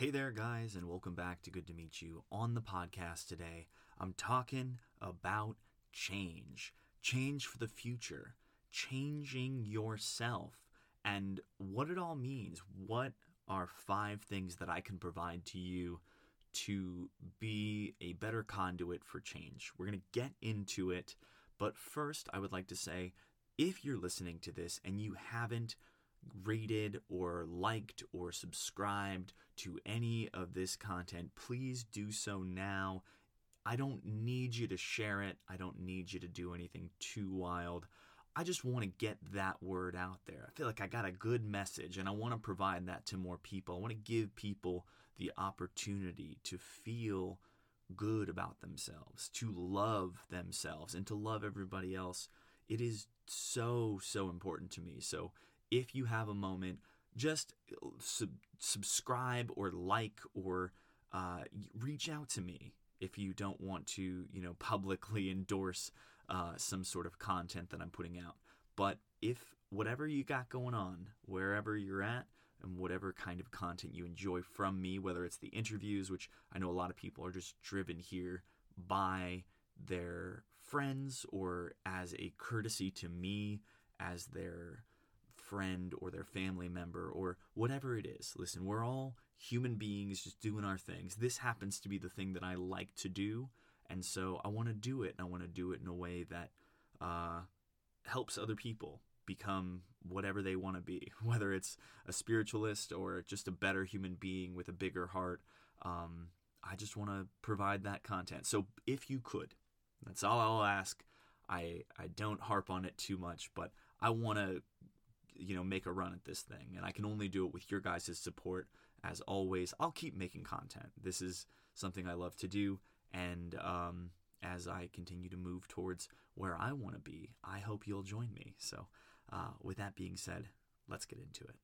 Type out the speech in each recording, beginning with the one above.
Hey there, guys, and welcome back to Good to Meet You. On the podcast today, I'm talking about change, change for the future, changing yourself, and what it all means. What are five things that I can provide to you to be a better conduit for change? We're going to get into it, but first, I would like to say if you're listening to this and you haven't rated or liked or subscribed to any of this content, please do so now. I don't need you to share it. I don't need you to do anything too wild. I just want to get that word out there. I feel like I got a good message and I want to provide that to more people. I want to give people the opportunity to feel good about themselves, to love themselves, and to love everybody else. It is so, so important to me. So if you have a moment, just sub- subscribe or like or uh, reach out to me if you don't want to, you know, publicly endorse uh, some sort of content that I'm putting out. But if whatever you got going on, wherever you're at, and whatever kind of content you enjoy from me, whether it's the interviews, which I know a lot of people are just driven here by their friends or as a courtesy to me as their friend or their family member or whatever it is. Listen, we're all human beings just doing our things. This happens to be the thing that I like to do. And so I want to do it. And I want to do it in a way that uh, helps other people become whatever they want to be, whether it's a spiritualist or just a better human being with a bigger heart. Um, I just want to provide that content. So if you could, that's all I'll ask. I I don't harp on it too much, but I want to you know make a run at this thing. And i can only do it with your guys' support as always. I'll keep making content. This is something i love to do. And um, as i continue to move towards where i want to be i hope you'll join me. So uh, with that being said let's get into it.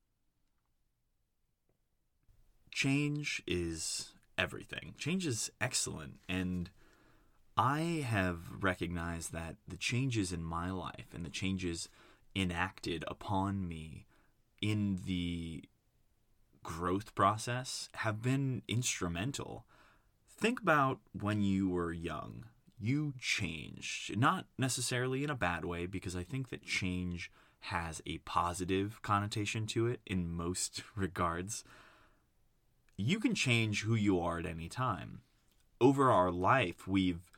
Change is everything. Change is excellent. And i have recognized that the changes in my life and the changes enacted upon me in the growth process have been instrumental. Think about when you were young. You changed, not necessarily in a bad way, because I think that change has a positive connotation to it in most regards. You can change who you are at any time. Over our life, we've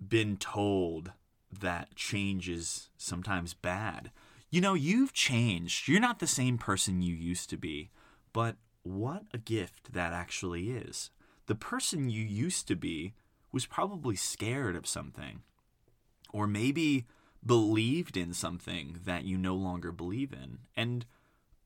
been told that change is sometimes bad. You know, you've changed. You're not the same person you used to be. But what a gift that actually is. The person you used to be was probably scared of something, or maybe believed in something that you no longer believe in. And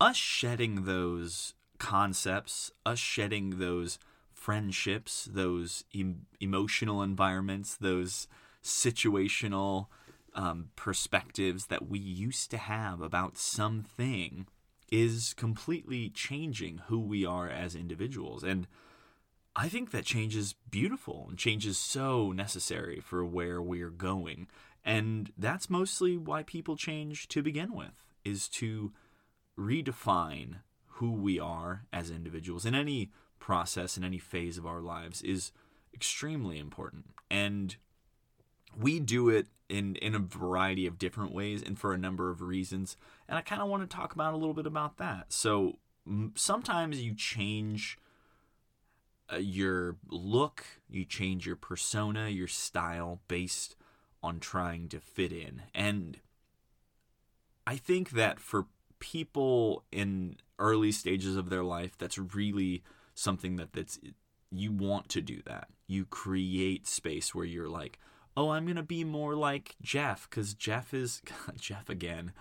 us shedding those concepts, us shedding those friendships, those em- emotional environments, those situational um, perspectives that we used to have about something is completely changing who we are as individuals. And I think that change is beautiful and change is so necessary for where we're going. And that's mostly why people change to begin with, is to redefine who we are as individuals in any process, in any phase of our lives, is extremely important. And we do it in in a variety of different ways and for a number of reasons and i kind of want to talk about a little bit about that. So m- sometimes you change uh, your look you change your persona your style based on trying to fit in. And i think that for people in early stages of their life that's really something that that's you want to do that. You create space where you're like oh, I'm going to be more like Jeff because Jeff is Jeff again.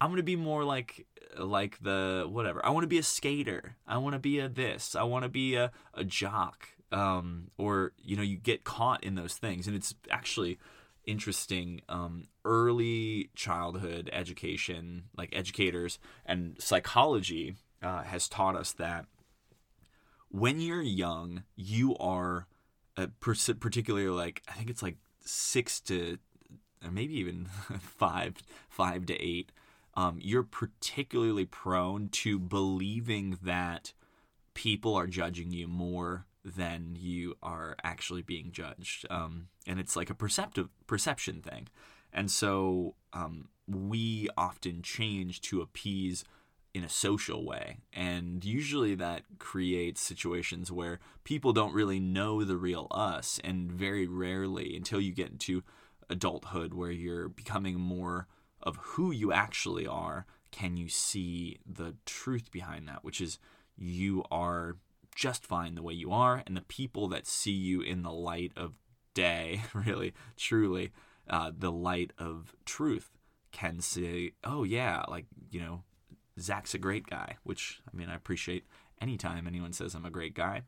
I'm going to be more like like the whatever. I want to be a skater. I want to be a this. I want to be a, a jock. Um, or you know, you get caught in those things, and it's actually interesting. Um, early childhood education, like educators and psychology, uh, has taught us that when you're young, you are particularly like I think it's like six to maybe even five five to eight um, you're particularly prone to believing that people are judging you more than you are actually being judged. Um, and it's like a perceptive perception thing. And so um, we often change to appease in a social way. And usually that creates situations where people don't really know the real us. And very rarely, until you get into adulthood where you're becoming more of who you actually are, can you see the truth behind that, which is you are just fine the way you are. And the people that see you in the light of day, really, truly, uh, the light of truth can say, oh, yeah, like, you know, Zach's a great guy, which, I mean, I appreciate anytime anyone says I'm a great guy.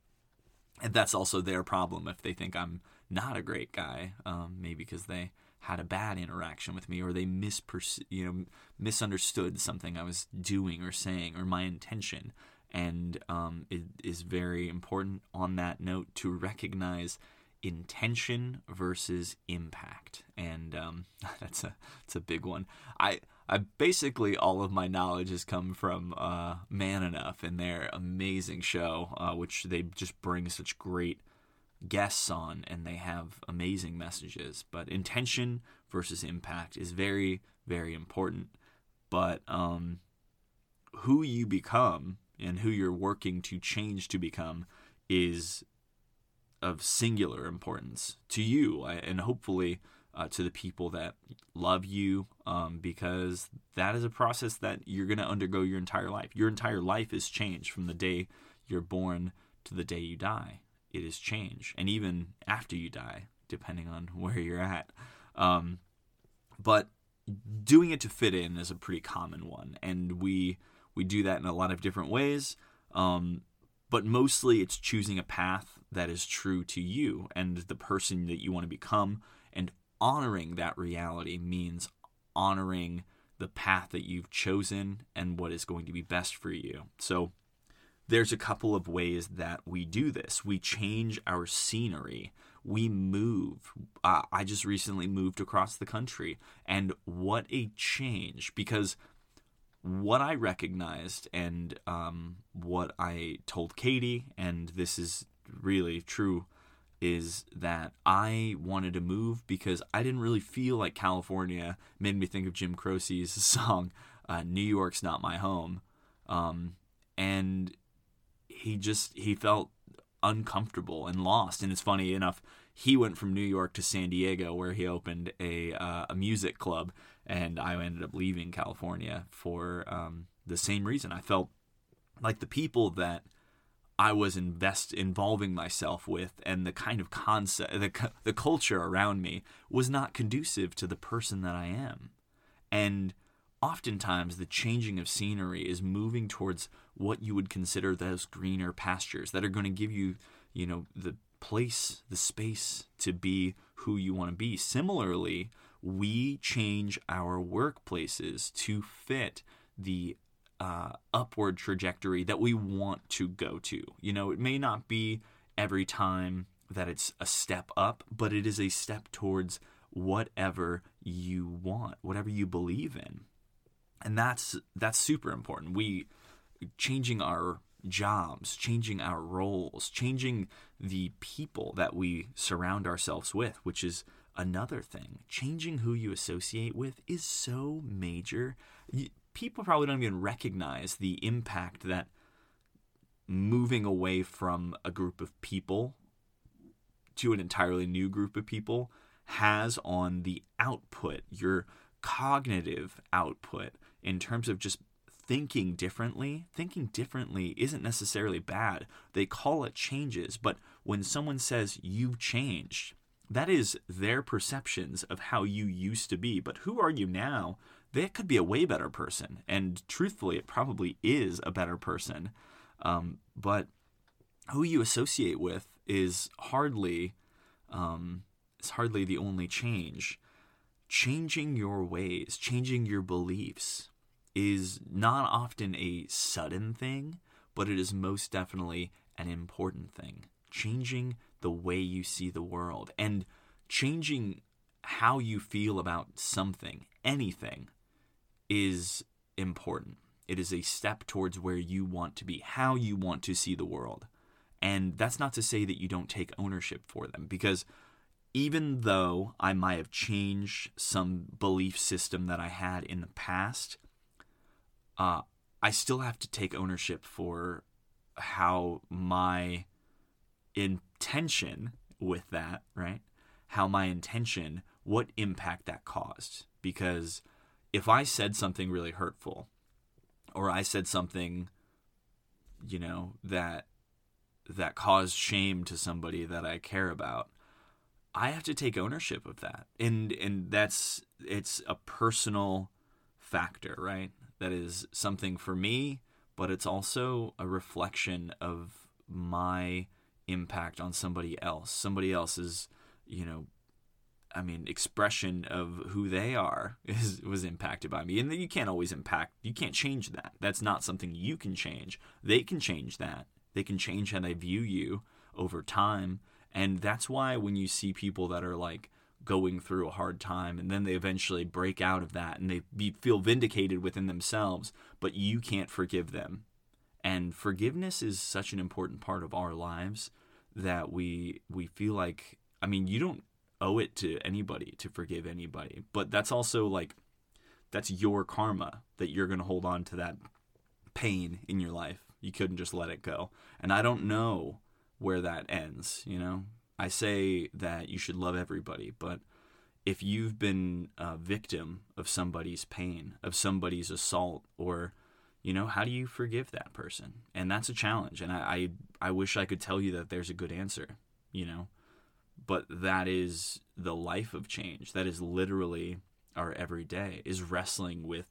And that's also their problem. If they think I'm not a great guy, um, maybe because they had a bad interaction with me or they misperce- you know misunderstood something I was doing or saying or my intention. And um, it is very important on that note to recognize intention versus impact. And um, that's a that's a big one. I I basically all of my knowledge has come from uh, Man Enough and their amazing show, uh, which they just bring such great guests on, and they have amazing messages. But intention versus impact is very, very important. But um, who you become and who you're working to change to become is of singular importance to you, and hopefully uh, to the people that love you um, because that is a process that you're going to undergo your entire life. Your entire life is changed from the day you're born to the day you die. It is change, and even after you die, depending on where you're at. Um, but doing it to fit in is a pretty common one, and we we do that in a lot of different ways. Um, but mostly, it's choosing a path that is true to you and the person that you want to become, honoring that reality means honoring the path that you've chosen and what is going to be best for you. So there's a couple of ways that we do this. We change our scenery. We move. Uh, I just recently moved across the country, and what a change! Because what I recognized and um, what I told Katie, and this is really true is that I wanted to move because I didn't really feel like California made me think of Jim Croce's song uh, "New York's Not My Home," um, and he just he felt uncomfortable and lost. And it's funny enough, he went from New York to San Diego where he opened a uh, a music club, and I ended up leaving California for um, the same reason. I felt like the people that I was invest involving myself with, and the kind of concept, the the culture around me was not conducive to the person that I am, and oftentimes the changing of scenery is moving towards what you would consider those greener pastures that are going to give you, you know, the place, the space to be who you want to be. Similarly, we change our workplaces to fit the uh, upward trajectory that we want to go to. You know, it may not be every time that it's a step up, but it is a step towards whatever you want, whatever you believe in. And that's that's super important. We changing our jobs, changing our roles, changing the people that we surround ourselves with, which is another thing. Changing who you associate with is so major people probably don't even recognize the impact that moving away from a group of people to an entirely new group of people has on the output, your cognitive output, in terms of just thinking differently. Thinking differently isn't necessarily bad. They call it changes, but when someone says you've changed, that is their perceptions of how you used to be. But who are you now that could be a way better person. And truthfully, it probably is a better person. Um, but who you associate with is hardly um, is hardly the only change. Changing your ways, changing your beliefs, is not often a sudden thing, but it is most definitely an important thing. Changing the way you see the world and changing how you feel about something, anything, is important. It is a step towards where you want to be, how you want to see the world. And that's not to say that you don't take ownership for them, because even though I might have changed some belief system that I had in the past, uh, I still have to take ownership for how my intention with that, right? How my intention, what impact that caused. Because if I said something really hurtful, or I said something, you know, that that caused shame to somebody that I care about, I have to take ownership of that. And and that's it's a personal factor, right? That is something for me, but it's also a reflection of my impact on somebody else. Somebody else's, you know, I mean, expression of who they are is, was impacted by me. And you can't always impact, you can't change that. That's not something you can change. They can change that. They can change how they view you over time. And that's why when you see people that are like going through a hard time and then they eventually break out of that and they be, feel vindicated within themselves, but you can't forgive them. And forgiveness is such an important part of our lives that we we feel like I mean, you don't owe it to anybody to forgive anybody, but that's also like that's your karma that you're going to hold on to that pain in your life. You couldn't just let it go. And I don't know where that ends, you know? I say that you should love everybody, but if you've been a victim of somebody's pain, of somebody's assault, or you know, how do you forgive that person? And that's a challenge. And I, I, I wish I could tell you that there's a good answer, you know, but that is the life of change. That is literally our everyday is wrestling with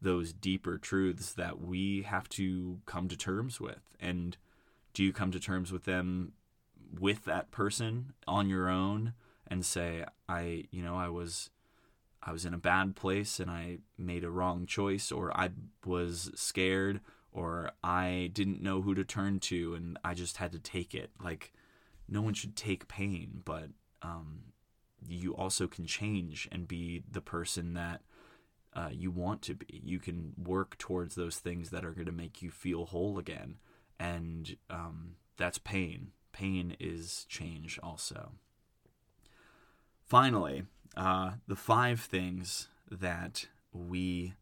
those deeper truths that we have to come to terms with. And do you come to terms with them with that person on your own and say, I, you know, I was I was in a bad place and I made a wrong choice, or I was scared, or I didn't know who to turn to and I just had to take it. Like, no one should take pain, but um, you also can change and be the person that uh, you want to be. You can work towards those things that are going to make you feel whole again. And um, that's pain. Pain is change, also. Finally, uh, the five things that we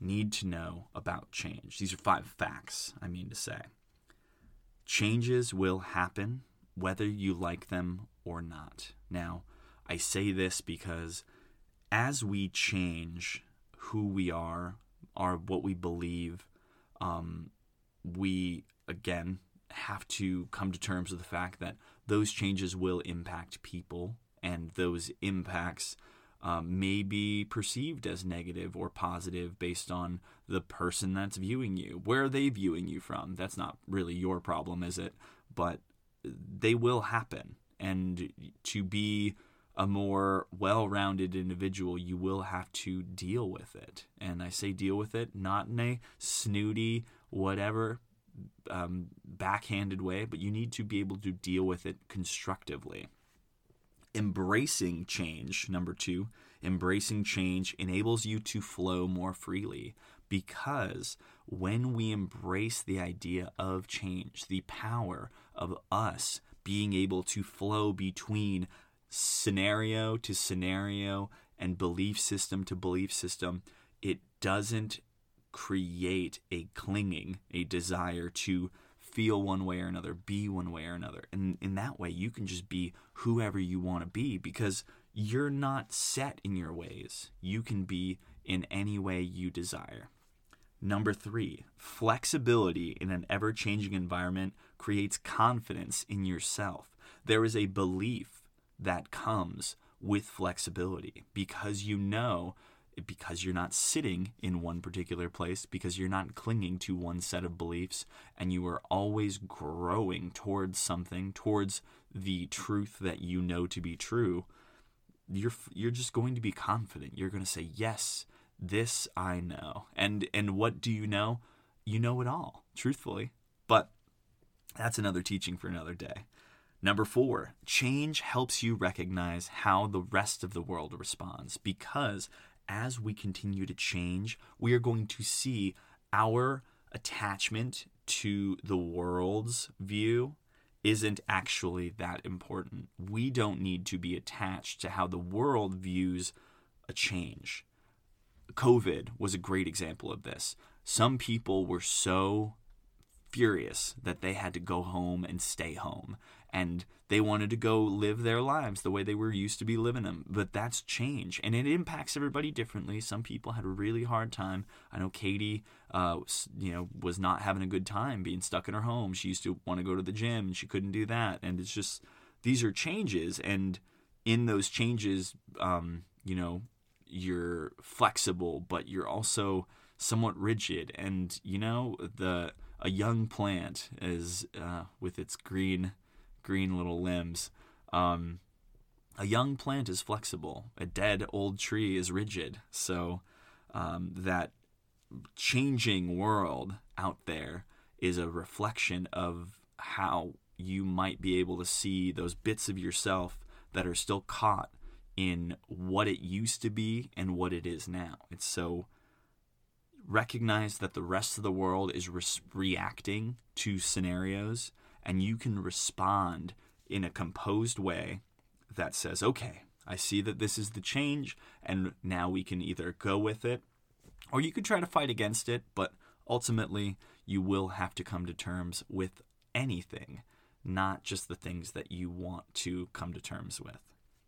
need to know about change. These are five facts, I mean to say. Changes will happen whether you like them or not. Now, I say this because as we change who we are, are what we believe, um, we again have to come to terms with the fact that those changes will impact people and those impacts um, may be perceived as negative or positive based on the person that's viewing you. Where are they viewing you from? That's not really your problem, is it? But they will happen. And to be a more well rounded individual, you will have to deal with it. And I say deal with it not in a snooty, whatever, um, backhanded way, but you need to be able to deal with it constructively embracing change, number two, embracing change enables you to flow more freely because when we embrace the idea of change, the power of us being able to flow between scenario to scenario and belief system to belief system, it doesn't create a clinging, a desire to feel one way or another, be one way or another. And in that way, you can just be whoever you want to be because you're not set in your ways. You can be in any way you desire. Number three, flexibility in an ever changing environment creates confidence in yourself. There is a belief that comes with flexibility because you know because you're not sitting in one particular place, because you're not clinging to one set of beliefs, and you are always growing towards something, towards the truth that you know to be true, you're you're just going to be confident. You're going to say, "Yes, this I know." And and what do you know? You know it all, truthfully. But that's another teaching for another day. Number four, change helps you recognize how the rest of the world responds because as we continue to change, we are going to see our attachment to the world's view isn't actually that important. We don't need to be attached to how the world views a change. COVID was a great example of this. Some people were so furious that they had to go home and stay home and they wanted to go live their lives the way they were used to be living them. But that's change and it impacts everybody differently. Some people had a really hard time. I know katie uh, you know was not having a good time being stuck in her home. She used to want to go to the gym and she couldn't do that and it's just these are changes and in those changes um, you know you're flexible but you're also somewhat rigid. And you know the a young plant is uh, with its green green little limbs. Um, a young plant is flexible. A dead old tree is rigid. So um, that changing world out there is a reflection of how you might be able to see those bits of yourself that are still caught in what it used to be and what it is now. It's so recognize that the rest of the world is re- reacting to scenarios and you can respond in a composed way that says, okay, I see that this is the change, and now we can either go with it or you could try to fight against it, but ultimately you will have to come to terms with anything, not just the things that you want to come to terms with.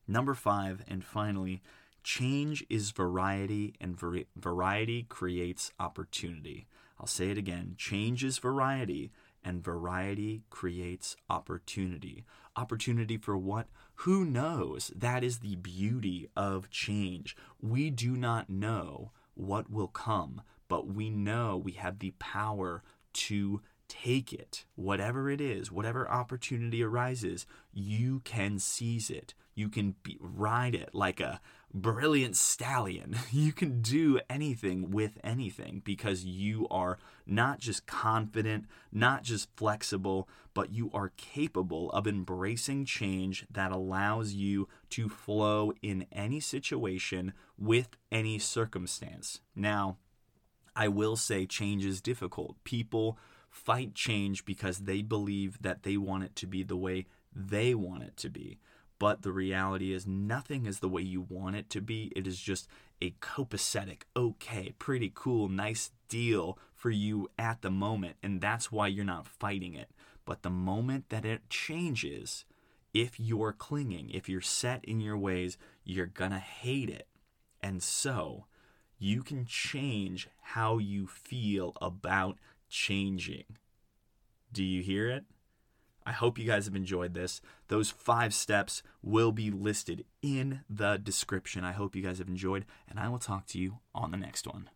Number five, and finally, Change is variety, and var- variety creates opportunity. I'll say it again change is variety, and variety creates opportunity. Opportunity for what? Who knows? That is the beauty of change. We do not know what will come, but we know we have the power to take it. Whatever it is, whatever opportunity arises, you can seize it. You can be, ride it like a brilliant stallion. You can do anything with anything because you are not just confident, not just flexible, but you are capable of embracing change that allows you to flow in any situation with any circumstance. Now, I will say change is difficult. People fight change because they believe that they want it to be the way they want it to be. But the reality is, nothing is the way you want it to be. It is just a copacetic, okay, pretty cool, nice deal for you at the moment. And that's why you're not fighting it. But the moment that it changes, if you're clinging, if you're set in your ways, you're going to hate it. And so you can change how you feel about changing. Do you hear it? I hope you guys have enjoyed this. Those five steps will be listed in the description. I hope you guys have enjoyed, and I will talk to you on the next one.